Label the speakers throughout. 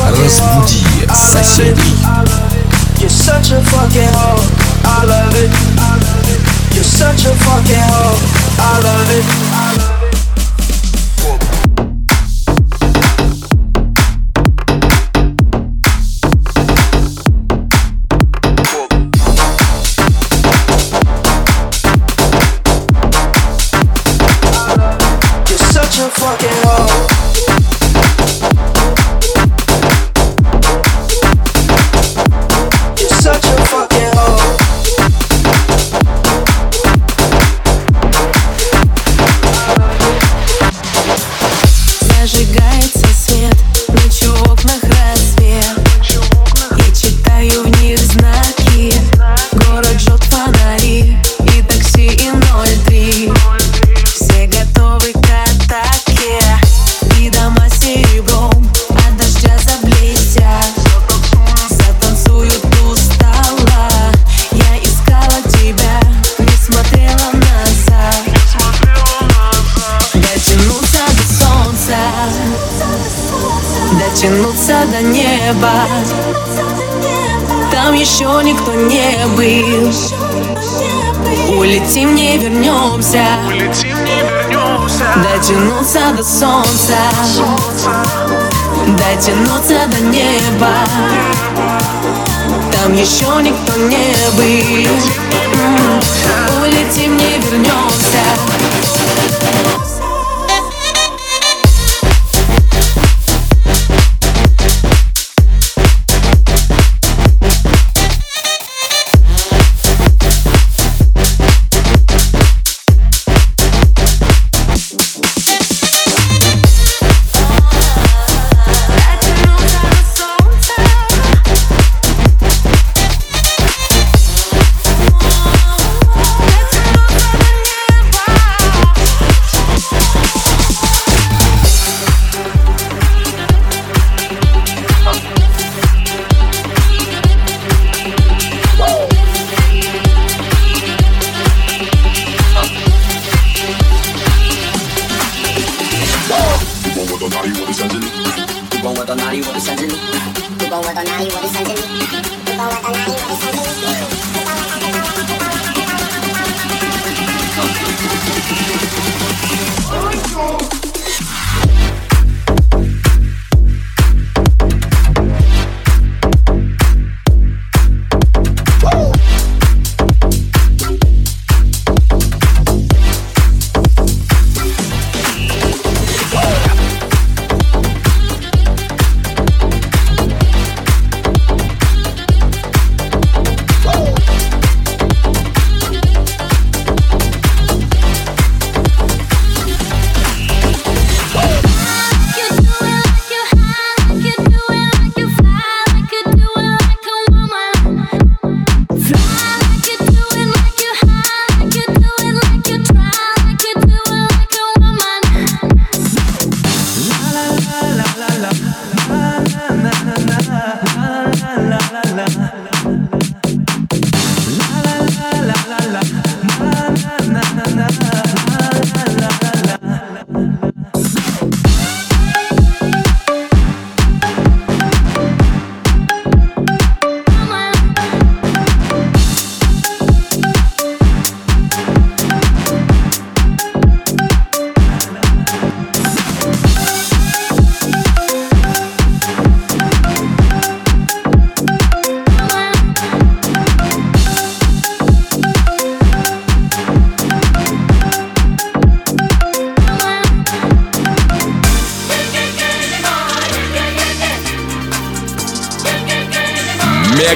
Speaker 1: Разбуди
Speaker 2: hoe. I love
Speaker 1: соседей.
Speaker 2: it. You're such a fucking hoe. I love it. You're such a fucking hoe. I love it.
Speaker 3: Неба. Там еще никто не был. Улетим, не вернемся Дотянуться до солнца. Дотянуться до неба. Там еще никто не был. Улетим, не вернемся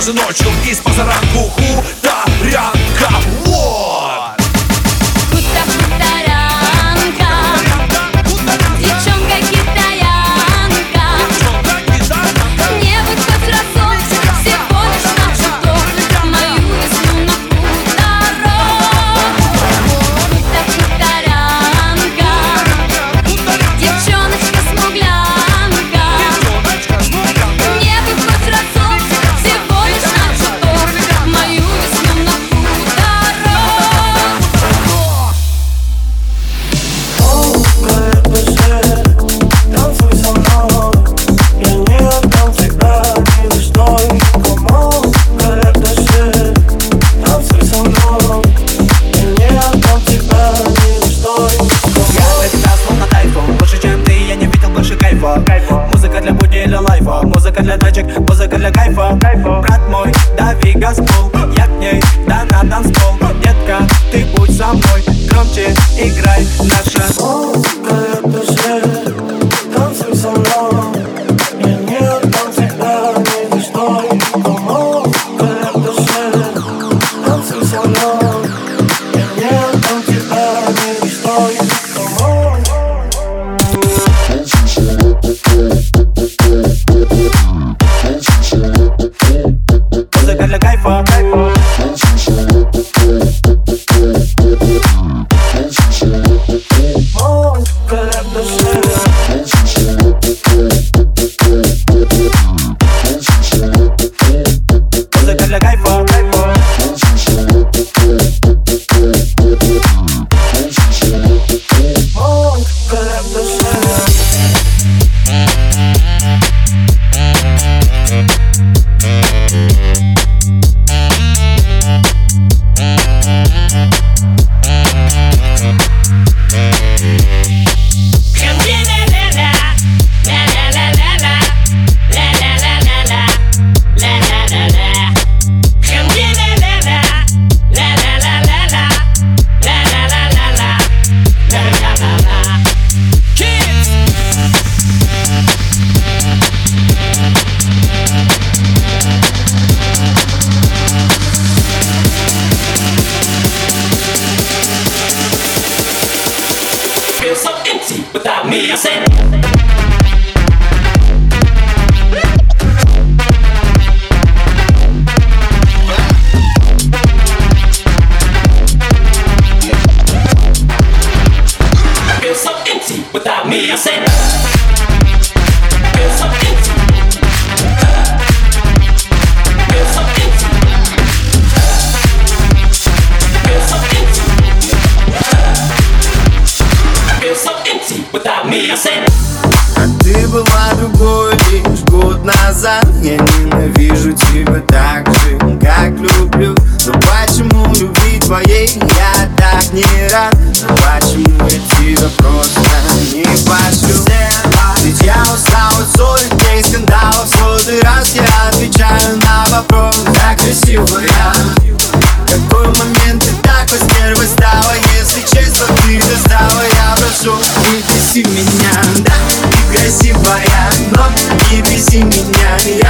Speaker 1: даже ночью
Speaker 4: И спасарам ты
Speaker 5: меня Да, красивая, но не беси меня Я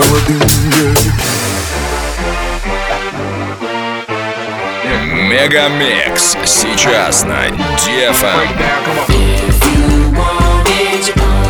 Speaker 4: молодым
Speaker 6: Мегамикс сейчас на DFM.
Speaker 3: If you want it,